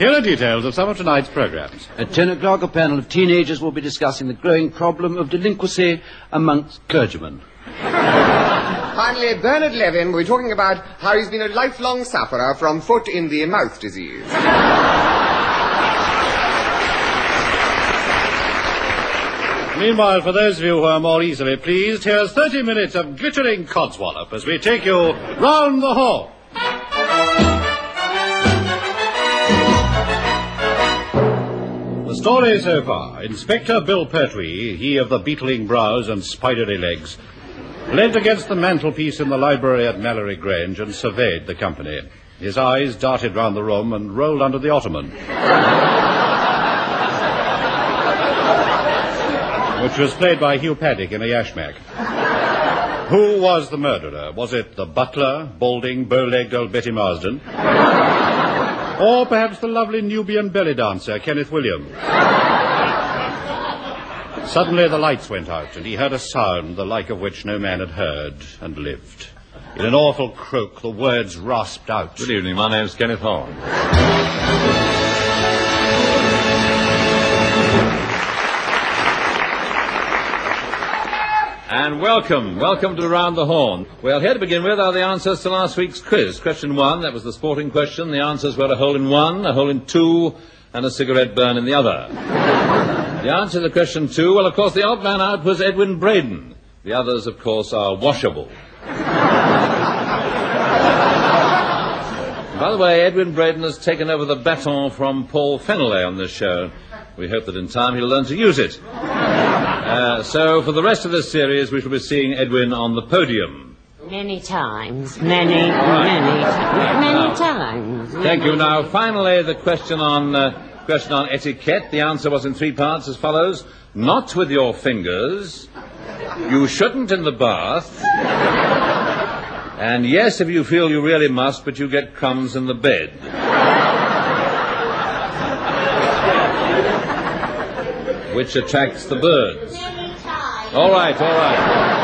Here are details of some of tonight's programs. At 10 o'clock, a panel of teenagers will be discussing the growing problem of delinquency amongst clergymen. Finally, Bernard Levin will be talking about how he's been a lifelong sufferer from foot in the mouth disease. Meanwhile, for those of you who are more easily pleased, here's 30 minutes of glittering codswallop as we take you Round the Horne. The story so far Inspector Bill Pertwee, he of the beetling brows and spidery legs, leant against the mantelpiece in the library at Mallory Grange and surveyed the company. His eyes darted round the room and rolled under the ottoman. which was played by Hugh Paddick in a yashmak. Who was the murderer? Was it the butler, balding, bow-legged old Betty Marsden? Or perhaps the lovely Nubian belly dancer, Kenneth Williams? Suddenly the lights went out, and he heard a sound the like of which no man had heard and lived. In an awful croak, the words rasped out. Good evening. My name's Kenneth Horne. And welcome, welcome to Around the Horne. Well, here to begin with are the answers to last week's quiz. Question one, that was the sporting question. The answers were a hole in one, a hole in two, and a cigarette burn in the other. the answer to question two, well, of course, the odd man out was Edwin Braden. The others, of course, are washable. By the way, Edwin Braden has taken over the baton from Paul Fenoulhet on this show. We hope that in time he'll learn to use it. Uh, so, for the rest of this series, we shall be seeing Edwin on the podium. Many times. Many, many, many times. Thank you. Now, finally, the question on uh, question on etiquette. The answer was in three parts as follows: not with your fingers. You shouldn't in the bath. And yes, if you feel you really must, but you get crumbs in the bed. Which attracts the birds. All right, all right.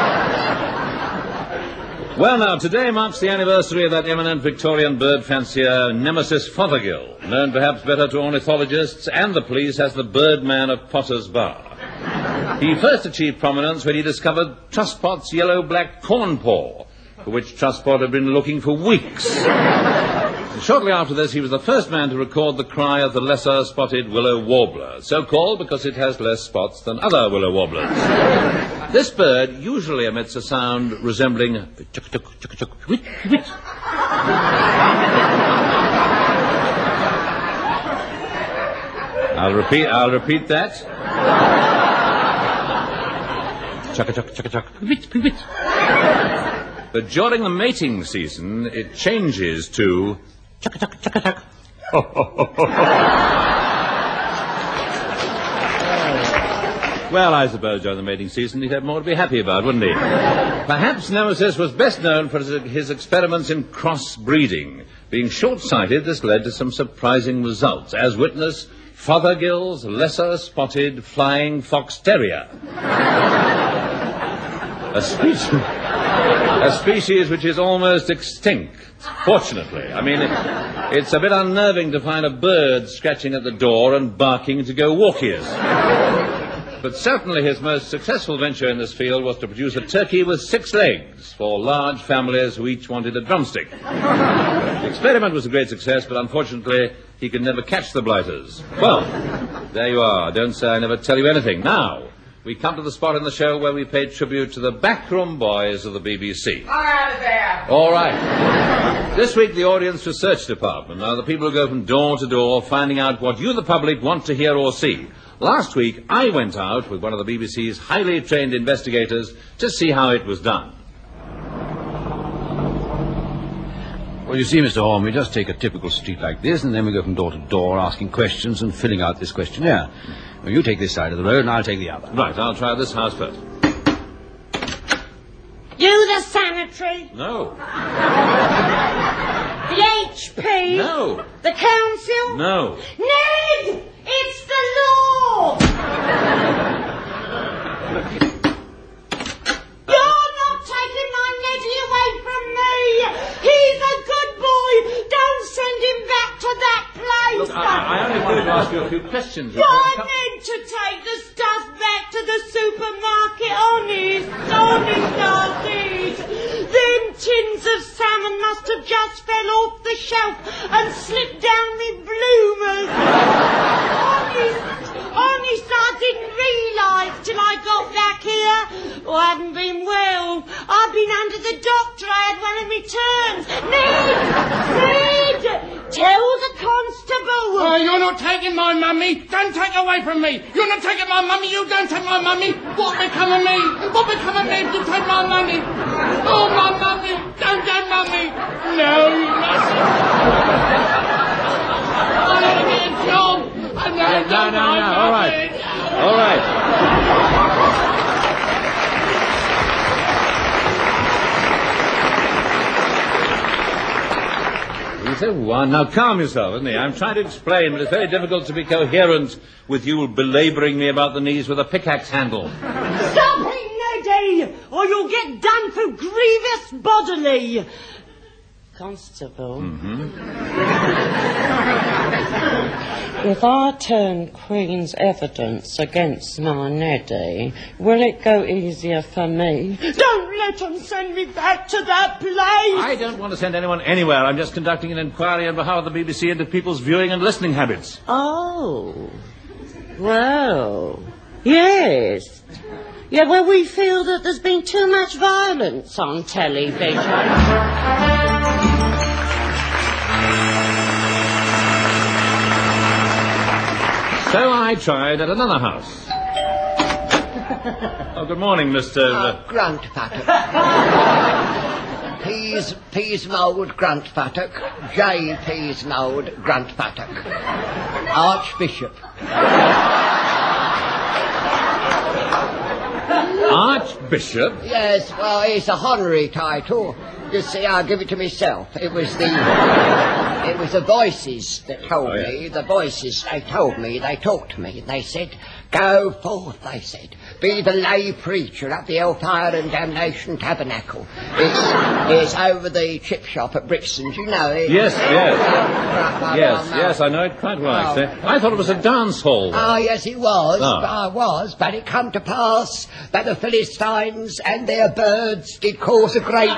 Well, now, today marks the anniversary of that eminent Victorian bird fancier, Nemesis Fothergill, known perhaps better to ornithologists and the police as the Birdman of Potter's Bar. He first achieved prominence when he discovered Truspott's yellow-black corn paw, for which Truspot had been looking for weeks. Shortly after this, he was the first man to record the cry of the lesser spotted willow warbler, so called because it has less spots than other willow warblers. this bird usually emits a sound resembling chuck chuck chuck chuck whit whit. I'll repeat. I'll repeat that. Chuck chuck chuck chuck whit whit. But during the mating season, it changes to chuck chuck chuck chuck. Well, I suppose during the mating season he'd have more to be happy about, wouldn't he? Perhaps Nemesis was best known for his, experiments in cross-breeding. Being short-sighted, this led to some surprising results, as witness Fothergill's lesser spotted flying fox terrier. a species, a species which is almost extinct, fortunately. I mean, it, it's a bit unnerving to find a bird scratching at the door and barking to go walkies. But certainly his most successful venture in this field was to produce a turkey with six legs for large families who each wanted a drumstick. the experiment was a great success, but unfortunately he could never catch the blighters. Well, there you are. Don't say I never tell you anything. Now, we come to the spot in the show where we pay tribute to the backroom boys of the BBC. Out of there! All right. This week, the Audience Research Department are the people who go from door to door finding out what you, the public, want to hear or see. Last week, I went out with one of the BBC's highly trained investigators to see how it was done. Well, you see, Mr. Horne, we just take a typical street like this, and then we go from door to door asking questions and filling out this questionnaire. Well, you take this side of the road, and I'll take the other. Right, I'll try this house first. You the sanitary? No. The HP? No. The council? No. Ned! It's the law! You're not taking my Neddy away from me! He's a good boy! Don't send him back to that place! Look, I, I wanted to ask you a few questions. I meant to take the stuff back to the supermarket, honest, honest I. Them tins of salmon must have just fell off the shelf and slipped down me bloomers. honest, honest, I didn't realise till I got back here. Oh, I haven't been well. I've been under the doctor. I had one of my turns. Ned! Ned! Tell the constable. Oh, you're not taking my mummy. Don't take her away from me. You're not taking my mummy. You don't take my mummy. What become of me? What become of me if you take my mummy? Oh, my mummy. Don't take mummy. No, you mustn't. I'm going to get a job. I'm going to No, no, no. All right. All right. You say one. Now calm yourself, isn't he? I'm trying to explain, but it's very difficult to be coherent with you belaboring me about the knees with a pickaxe handle. Stop it, Neddy, or you'll get done for grievous bodily. Constable. Mm-hmm. If I turn Queen's evidence against my Neddy, will it go easier for me? Don't let them send me back to that place. I don't want to send anyone anywhere. I'm just conducting an inquiry on behalf of the BBC into people's viewing and listening habits. Oh. Well, yes. Yeah, well, we feel that there's been too much violence on television. So I tried at another house. Oh, good morning, Mr. Uh, grunt Paddock. Peas, Peasemold Gruntfuttock. J. Peasemold Gruntfuttock. Archbishop. Archbishop. Yes, well, it's a honorary title. You see, I give it to myself. It was the, it was the voices that told Oh, yeah. me. The voices, they told me. They talked to me. They said, "Go forth," they said, "be the lay preacher at the Hellfire and Damnation Tabernacle. It's, it's over the chip shop at Brixton's. You know it. Yes, yes. Yes, yes, I know it quite well, actually. I thought it was a dance hall. Ah, yes, it was. Ah. I was. But it come to pass that the Philistines and their birds did cause a great.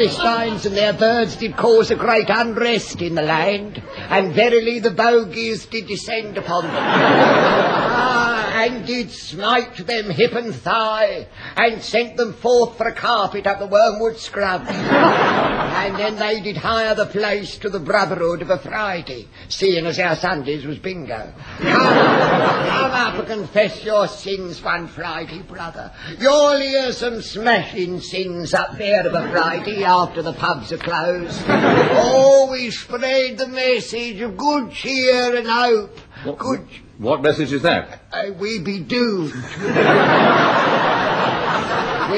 Philistines and their birds did cause a great unrest in the land, and verily the bogies did descend upon them. And did smite them hip and thigh, and sent them forth for a carpet up the wormwood scrub. and then they did hire the place to the brotherhood of a Friday, seeing as our Sundays was bingo. Come, come up and confess your sins one Friday, brother. You'll hear some smashing sins up there of a Friday after the pubs are closed. Oh, Always spread the message of good cheer and hope. What- Good. What message is that? Uh, we be doomed. we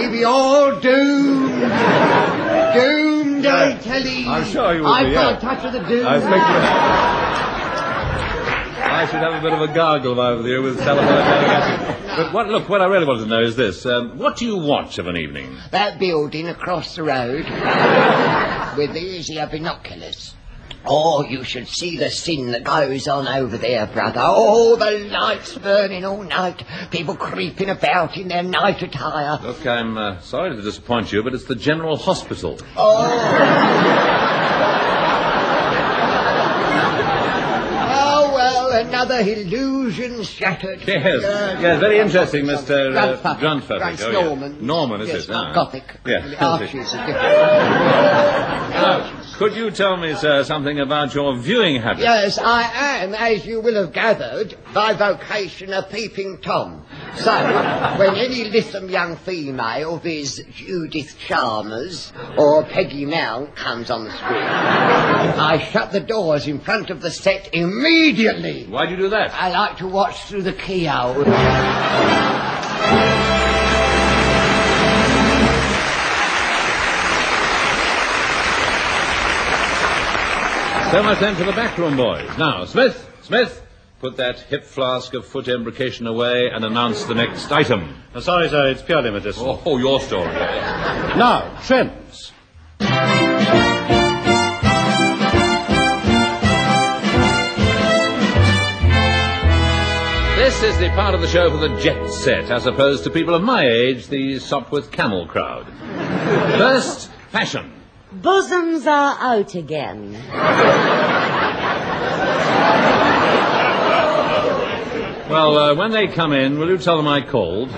be all doomed. Doomed, I tell you. I'm sure you will I've be, got yeah. a touch of the doom. I think I should have a bit of a gargle over there with telephone delegates. But what, look, what I really want to know is this. Um, what do you watch of an evening? That building across the road with the easier binoculars. Oh, you should see the sin that goes on over there, brother. Oh, the lights burning all night. People creeping about in their night attire. Look, I'm uh, sorry to disappoint you, but it's the General Hospital. Oh, well, another illusion shattered. Yes, Uh, yes, very interesting, Mr. Uh, Grandfather. Grandfather. Grand's Oh. Norman. Norman, is yes, it? Ah. Gothic. The arches are different. Now, could you tell me, sir, something about your viewing habits? Yes, I am, as you will have gathered, by vocation a peeping Tom. So, when any lissom young female, viz. Judith Chalmers or Peggy Mount, comes on the screen, I shut the doors in front of the set immediately. Why do you do that? I like to watch through the keyhole. So much then for the backroom boys. Now, Smith, Smith, put that hip flask of foot embrocation away and announce the next item. Uh, sorry, sir, it's purely medicinal. Oh, oh your story. now, trends. This is the part of the show for the jet set, as opposed to people of my age, the Sopwith Camel crowd. First, fashion. Bosoms are out again. Well, uh, when they come in, will you tell them I called?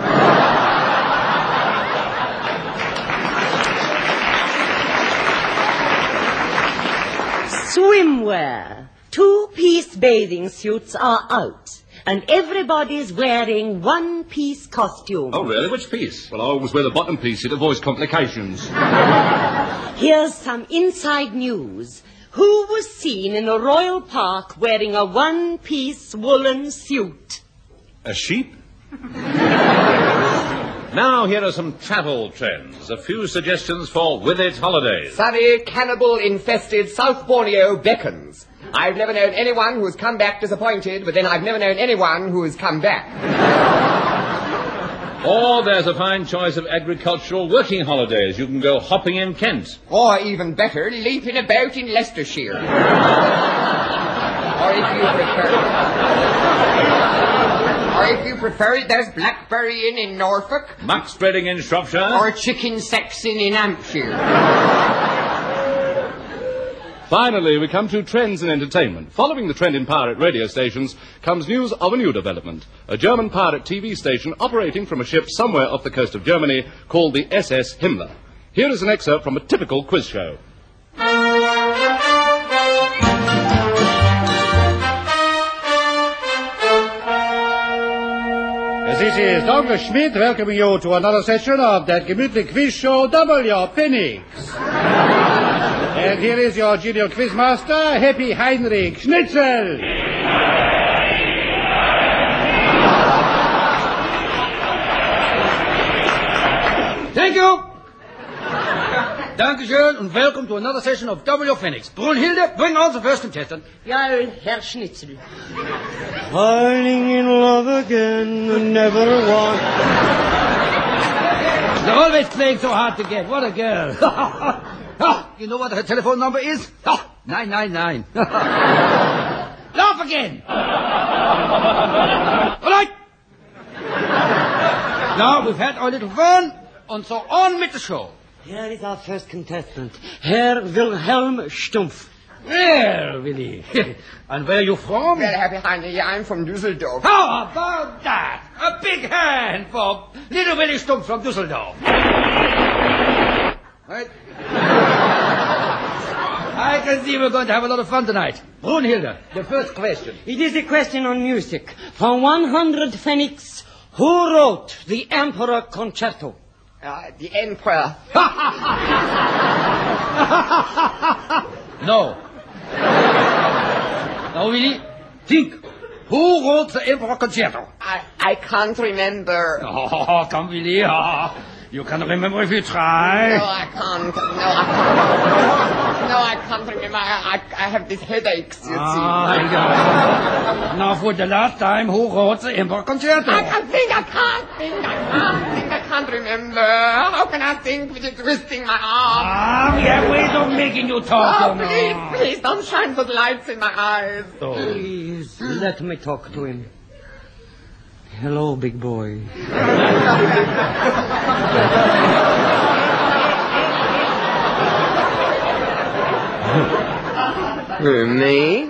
Swimwear. Two-piece bathing suits are out. And everybody's wearing one-piece costume. Oh, really? Which piece? Well, I always wear the bottom piece. It avoids complications. Here's some inside news. Who was seen in a royal park wearing a one-piece woolen suit? A sheep? Now, here are some travel trends. A few suggestions for with it holidays. Sunny, cannibal-infested South Borneo beckons. I've never known anyone who's come back disappointed, but then I've never known anyone who has come back. Or there's a fine choice of agricultural working holidays. You can go hopping in Kent. Or even better, leaping about in Leicestershire. or if you prefer... or if you prefer it, there's blackberrying in Norfolk. Muck spreading in Shropshire. Or chicken sexing in Hampshire. Finally, we come to trends in entertainment. Following the trend in pirate radio stations comes news of a new development. A German pirate TV station operating from a ship somewhere off the coast of Germany called the SS Himmler. Here is an excerpt from a typical quiz show. This is Douglas Schmidt welcoming you to another session of that gemütlich quiz show, W. Phoenix. And here is your genial quizmaster, Happy Heinrich Schnitzel. Thank you. Dankeschön and welcome to another session of W. Phoenix. Brunhilde, bring on the first contestant. Ja, Herr Schnitzel. Falling in love again and never want. They're always playing so hard to get. What a girl. You know what her telephone number is? Ah, 999. Laugh again. All right. Now we've had our little fun, and so on with the show. Here is our first contestant, Herr Wilhelm Stumpf. Well, Willie. and where are you from? Well, Happy Heinrich, I'm from Düsseldorf. How about that? A big hand for little Willie Stumpf from Dusseldorf. Right. I can see we're going to have a lot of fun tonight. Brunhilde, the first question. It is a question on music. For 100 pfennigs, who wrote the Emperor Concerto? Uh, the Emperor. No. Now, Willie, think. Who wrote the Emperor Concerto? I, I can't remember. Oh, come, Willie. Ah, you can remember if you try. No, I can't. No, I can't. No, I can't remember. I, I, I have these headaches, you Ah, see. I. Now, for the last time, who wrote the Emperor Concerto? I can't think, I can't think, I can't think, I can't remember. How can I think with it twisting my arm? Ah, we have ways of making you talk, Oh, you please, please, don't shine those lights in my eyes. Please, let me talk to him. Hello, big boy. Me?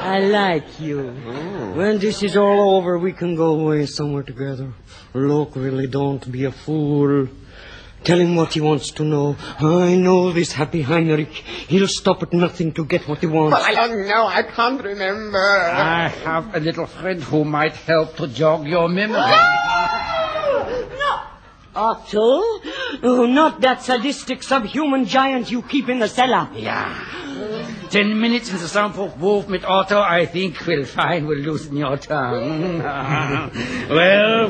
I like you. Oh. When this is all over, we can go away somewhere together. Look, really, don't be a fool. Tell him what he wants to know. I know this happy Heinrich. He'll stop at nothing to get what he wants. But I don't know, I can't remember. I have a little friend who might help to jog your memory. no? Otto? Oh, not that sadistic subhuman giant you keep in the cellar. Yeah. Ten minutes in the soundproof booth with Otto, I think we'll find we'll loosen your tongue. well,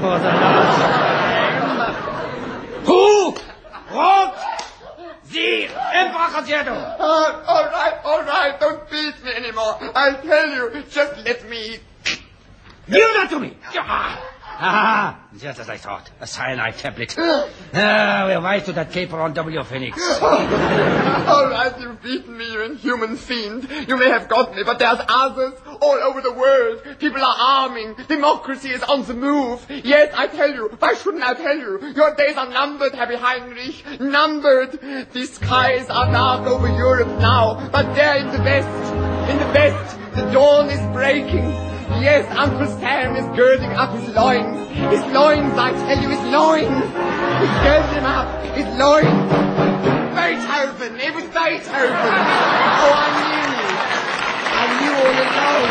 for the last time. Who the Emperor Concerto? Uh, all right, all right, don't beat me anymore. I'll tell you, just let me... Give that to me. Ah. Ah, just as I thought. A cyanide tablet. ah, we're wise to that caper on W. Phoenix. All right, you've beaten me, you inhuman fiend. You may have got me, but there's others all over the world. People are arming. Democracy is on the move. Yes, I tell you. Why shouldn't I tell you? Your days are numbered, Happy Heinrich. Numbered. The skies are dark over Europe now, but there in the west, in the west, the dawn is breaking. Yes, Uncle Sam is girding up his loins. His loins, I tell you, his loins. He's girding them up. His loins. Beethoven. It was Beethoven. Oh, I knew. I knew all along.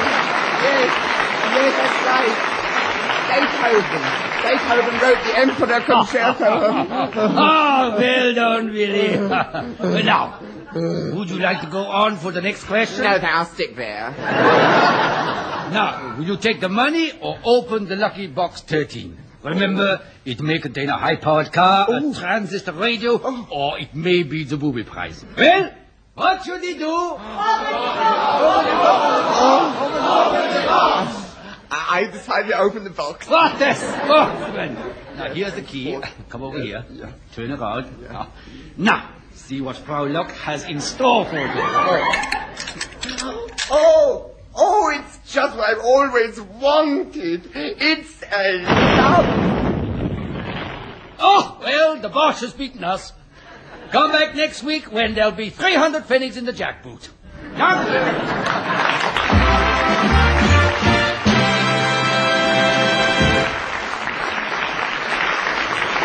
Yes, yes, that's right. Beethoven. Beethoven wrote the Emperor Concerto. oh, well done, Willie. well, now, would you like to go on for the next question? no, I'll stick there. Now, will you take the money or open the lucky box 13? Remember, it may contain a high-powered car, a transistor radio, oh. or it may be the booby prize. Well, what should he do? I I decided to open the box. What this? Oh, now, here's the key. Come over here. Turn around. Now, now, see what Frau Locke has in store for you. Oh. oh, oh, it's just what I've always wanted. It's a love. Oh, well, the boss has beaten us. Come back next week when there'll be 300 pfennigs in the jackboot. Now,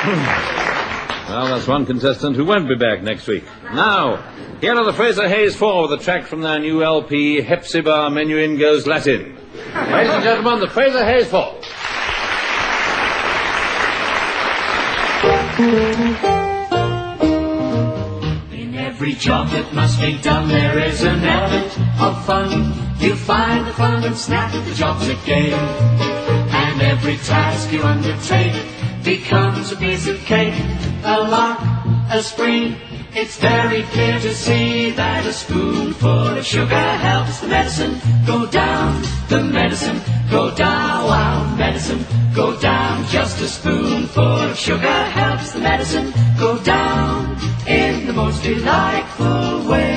Well, that's one contestant who won't be back next week. Now, here are the Fraser Hayes Four with a track from their new LP, Hepzibah Menuhin Goes Latin. Ladies and gentlemen, the Fraser Hayes Four. In every job that must be done, there is an element of fun. You find the fun and snap, at the job's a game. And every task you undertake becomes a piece of cake, a lark, a spring. It's very clear to see that a spoonful of sugar helps the medicine go down. The medicine go down, medicine go down. Just a spoonful of sugar helps the medicine go down in the most delightful way.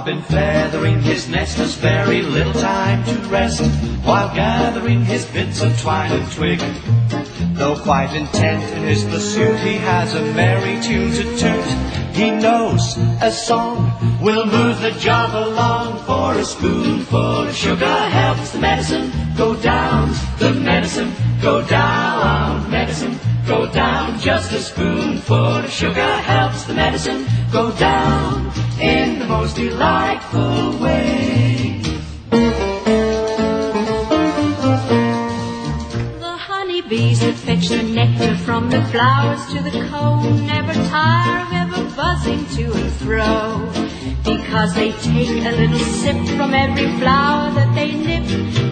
Robin feathering his nest has very little time to rest while gathering his bits of twine and twig. Though quite intent in his pursuit, he has a merry tune to toot. He knows a song will move the job along, for a spoonful of sugar helps the medicine go down. The medicine go down, medicine go down. Just a spoonful of sugar helps the medicine go down in the most delightful way. The honeybees that fetch the nectar from the flowers to the comb never tire of ever buzzing to and fro. Because they take a little sip from every flower that they nip,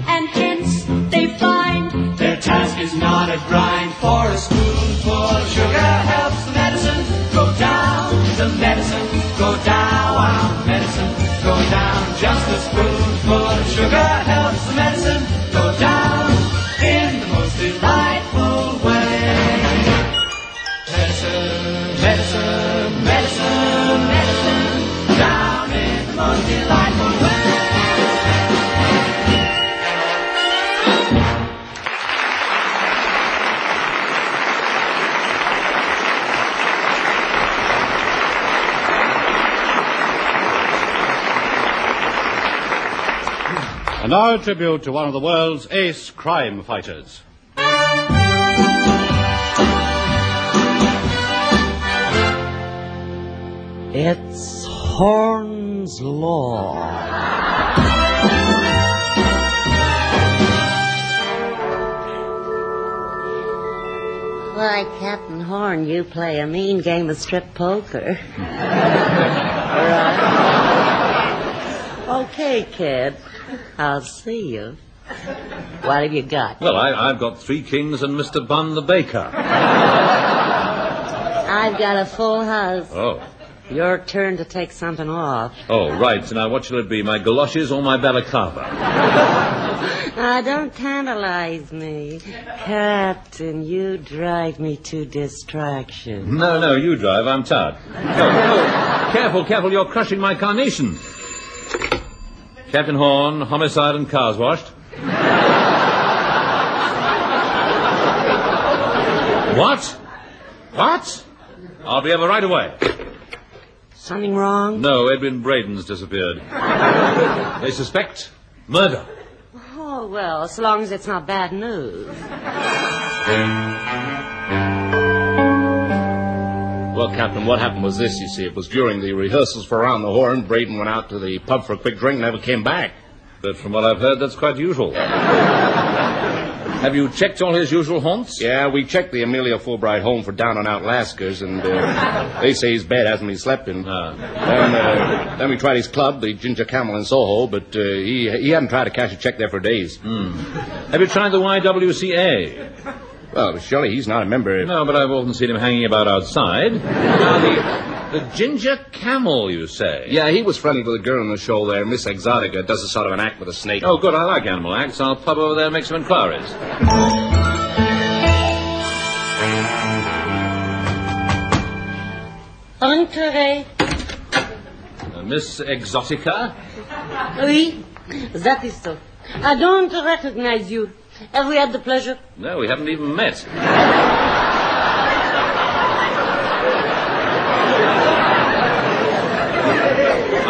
and hence they find Their task is not a grind, for a spoonful of sugar helps the medicine go down. The medicine go down, medicine go down. Just a spoonful of sugar helps the now a tribute to one of the world's ace crime fighters. It's Horne's Law. Why, Captain Horne, you play a mean game of strip poker. right. Okay, kid. I'll see you. What have you got? Well, I, I've got three kings and Mr. Bun the baker. I've got a full house. Oh. Your turn to take something off. Oh, right. So now, what shall it be? My galoshes or my balaclava? Ah, don't tantalize me. Captain, you drive me to distraction. No, no, you drive. I'm tired. No, no. Careful, careful. You're crushing my carnation. Captain Horne, homicide and cars washed. what? What? I'll be over right away. Something wrong? No, Edwin Braden's disappeared. they suspect murder. Oh, well, as long as it's not bad news. Well, Captain, what happened was this, you see. It was during the rehearsals for Around the Horne. Braden went out to the pub for a quick drink and never came back. But from what I've heard, that's quite usual. Have you checked all his usual haunts? Yeah, we checked the Amelia Fulbright home for down and out Lascars, and uh, they say his bed hasn't been slept in. Ah. Then, uh, then we tried his club, the Ginger Camel in Soho, but uh, he he hadn't tried to cash a check there for days. Have you tried the YWCA? Well, surely he's not a member. Of... No, but I've often seen him hanging about outside. Now, the, the ginger camel, you say? Yeah, he was friendly with a girl in the show there, Miss Exotica, does a sort of an act with a snake. Oh, good. I like animal acts. I'll pop over there and make some inquiries. Entree. Uh, Miss Exotica? Oui, that is so. I don't recognize you. Have we had the pleasure? No, we haven't even met.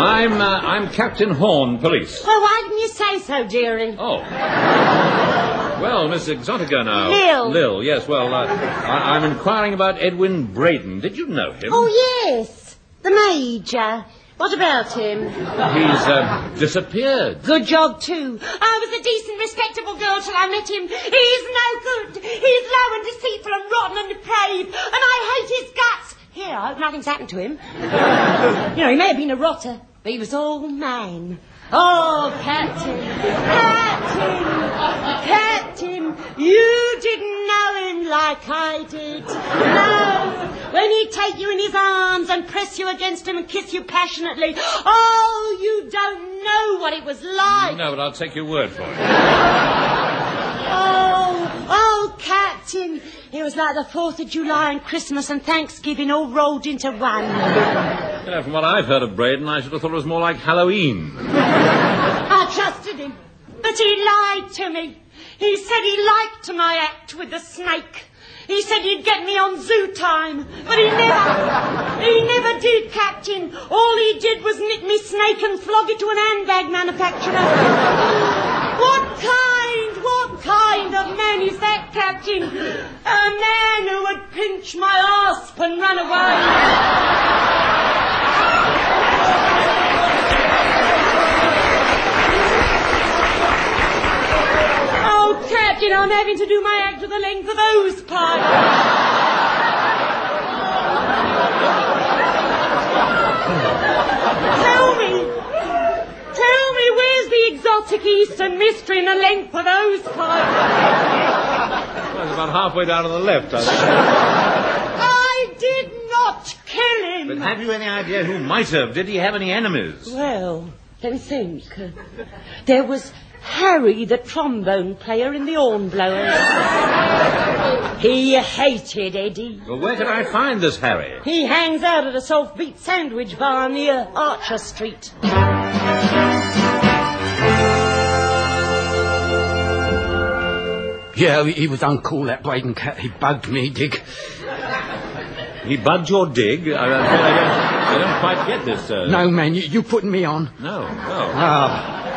I'm, uh, I'm Captain Horne, police. Well, why didn't you say so, dearie? Oh. Well, Miss Exotica now. Lil. Lil, yes. Well, uh, I- I'm inquiring about Edwin Braden. Did you know him? Oh, yes. The Major. What about him? He's uh, disappeared. Good job, too. I was a decent, respectable girl till I met him. He's no good. He's low and deceitful and rotten and depraved. And I hate his guts. Here, I hope nothing's happened to him. you know, he may have been a rotter, but he was all man. Oh, Captain. Captain. Captain. You didn't know him like I did. No. When he'd take you in his arms and press you against him and kiss you passionately. Oh, you don't know what it was like. No, but I'll take your word for it. Oh, oh, Captain. It was like the 4th of July and Christmas and Thanksgiving all rolled into one. You know, from what I've heard of Braden, I should have thought it was more like Halloween. I trusted him, but he lied to me. He said he liked my act with the snake. He said he'd get me on zoo time, but he never, he never did, Captain. All he did was knit me snake and flog it to an handbag manufacturer. What kind, what kind of man is that, Captain? A man who would pinch my asp and run away. Captain, I'm having to do my act to the length of those pipes. Tell me, tell me, where's the exotic Eastern mystery in the length of those pipes? Well, it's about halfway down to the left, I think. I did not kill him. But have you any idea who might have? Did he have any enemies? Well, let me think. There was Harry, the trombone player in the Hornblowers. he hated Eddie. Well, where can I find this Harry? He hangs out at a soft beat sandwich bar near Archer Street. Yeah, he, he was uncool, that Braden cat. He bugged me, Dick. He bugged your dig? I, I, I, don't, I don't quite get this, uh... No, man, you, you putting me on. No, no. Ah,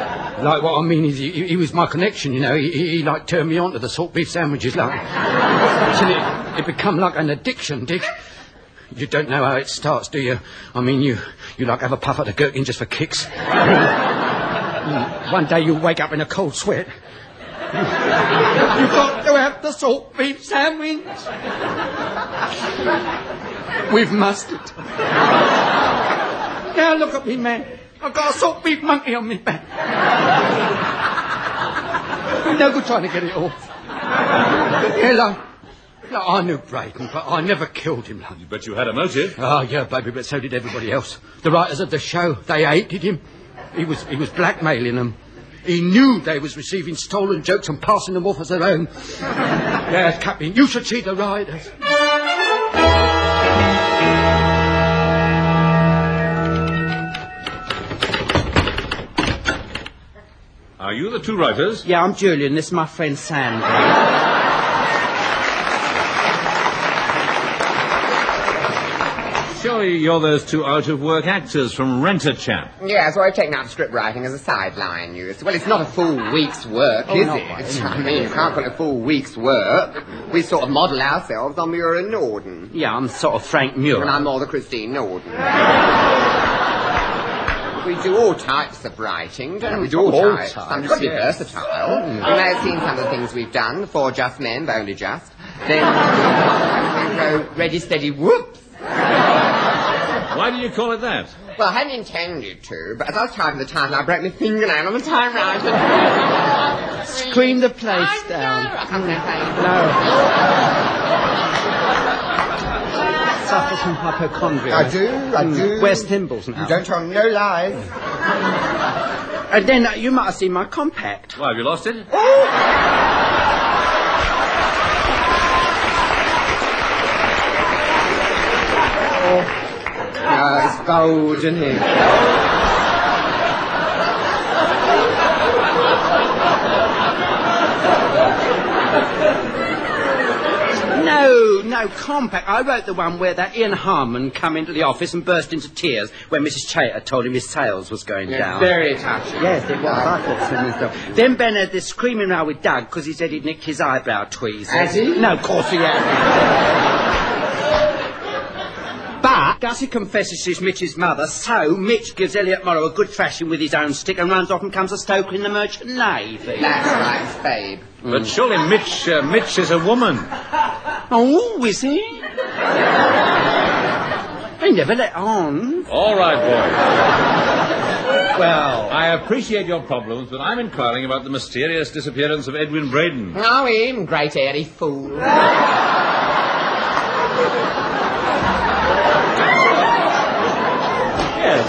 like what I mean is he, he was my connection, you know. He, he, he like turned me on to the salt beef sandwiches, like. Till it, it become like an addiction, Dick. You don't know how it starts, do you? I mean, you you like have a puff at the gherkin just for kicks. One day you wake up in a cold sweat. You've got to have the salt beef sandwich with mustard. Now look at me, man. I've got a salt beef monkey on me back. no good trying to get it off. Hello. No, I knew Braden, but I never killed him, love. But you had a motive. Oh, yeah, baby, but so did everybody else. The writers of the show, they hated him. He was, he was blackmailing them. He knew they was receiving stolen jokes and passing them off as their own. yes, Captain, you should see the writers. Are you the two writers? Yeah, I'm Julian. This is my friend Sandra. Surely you're those two out-of-work actors from Rent-A-Chap. Yeah, so I've taken up script writing as a sideline use. Well, it's not a full week's work, Oh, is not it? quite. I mean, you can't call it a full week's work. We sort of model ourselves on Muir and Norden. Yeah, I'm sort of Frank Muir. And I'm more the Christine Norden. We do all types of writing, don't we? We do all, All types. types, Some pretty yes. versatile. Mm. You may have seen some of the things we've done. Four Just Men, but only just. Then we wrote Ready, Steady, Whoops. Why do you call it that? Well, I hadn't intended to, but as I was typing the title, I broke my fingernail on the typewriter. Scream the place down. I can't say. No. Suffers from hypochondria. I do, I Mm. do. Where's thimbles now. You don't tell me no lies. And then uh, you might have seen my compact. Why, have you lost it? Oh, it's gold, isn't it? No, compact. I wrote the one where that Ian Harmon come into the office and burst into tears when Mrs. Chater uh, told him his sales was going down. Very touching. Yes, it was. So myself. Then Ben had this screaming row with Doug because he said he'd nicked his eyebrow tweezers. Has he? No, of course he hadn't. But Gussie confesses she's Mitch's mother, so Mitch gives Elliot Morrow a good thrashing with his own stick and runs off and comes a stoker in the merchant navy. That's right, But surely Mitch, uh, Mitch is a woman. Oh, is he? I never let on. All right, boy. Well, I appreciate your problems, but I'm inquiring about the mysterious disappearance of Edwin Braden. Oh, him, great airy fool. Yes.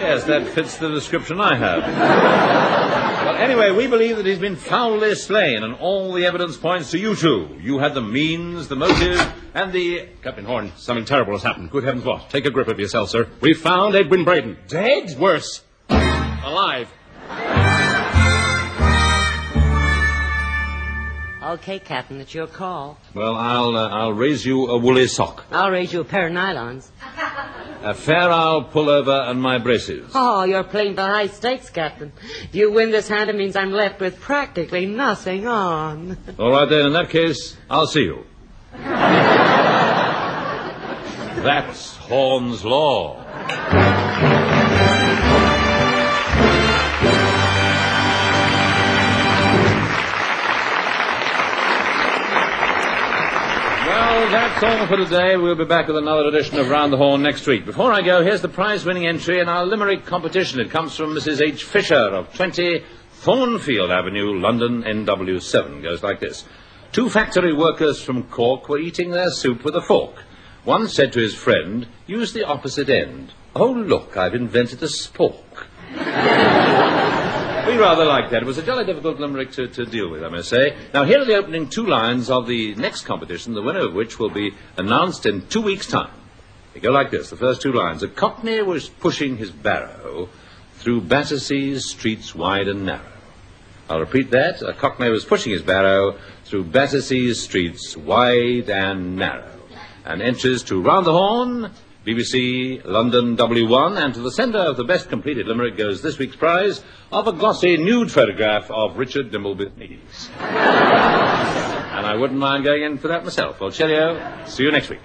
Yes, that fits the description I have. Well, anyway, we believe that he's been foully slain, and all the evidence points to you two. You had the means, the motive, and the. Captain Horne, something terrible has happened. Good heavens, what? Take a grip of yourself, sir. We found Edwin Braden. Dead? Worse. Alive. Okay, Captain, it's your call. Well, I'll uh, I'll raise you a woolly sock, I'll raise you a pair of nylons. a Fair Isle pullover, and my braces. Oh, you're playing for high stakes, Captain. If you win this hand, it means I'm left with practically nothing on. All right then. In that case, I'll see you. That's Horne's law. That's all for today. We'll be back with another edition of Round the Horne next week. Before I go, here's the prize-winning entry in our Limerick competition. It comes from Mrs. H. Fisher of 20 Thornfield Avenue, London, NW7. Goes like this. Two factory workers from Cork were eating their soup with a fork. One said to his friend, use the opposite end. Oh, look, I've invented a spork. We rather liked that. It was a jolly difficult limerick to, to deal with, I must say. Now, here are the opening two lines of the next competition, the winner of which will be announced in two weeks' time. They go like this, the first two lines. A cockney was pushing his barrow through Battersea's streets wide and narrow. I'll repeat that. A cockney was pushing his barrow through Battersea's streets wide and narrow. And entries to Round the Horne, BBC London W1, and to the sender of the best completed limerick goes this week's prize of a glossy nude photograph of Richard Dimbleby's knees. and I wouldn't mind going in for that myself. Well, cheerio. See you next week.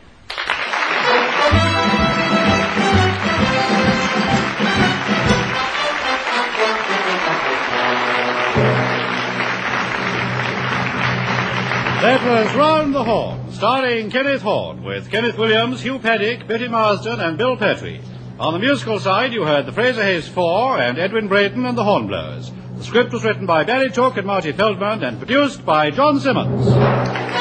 That was Round the Horne, starring Kenneth Horne, with Kenneth Williams, Hugh Paddick, Betty Marsden, and Bill Pertwee. On the musical side, you heard the Fraser Hayes Four and Edwin Braden and the Hornblowers. The script was written by Barry Took and Marty Feldman and produced by John Simmons.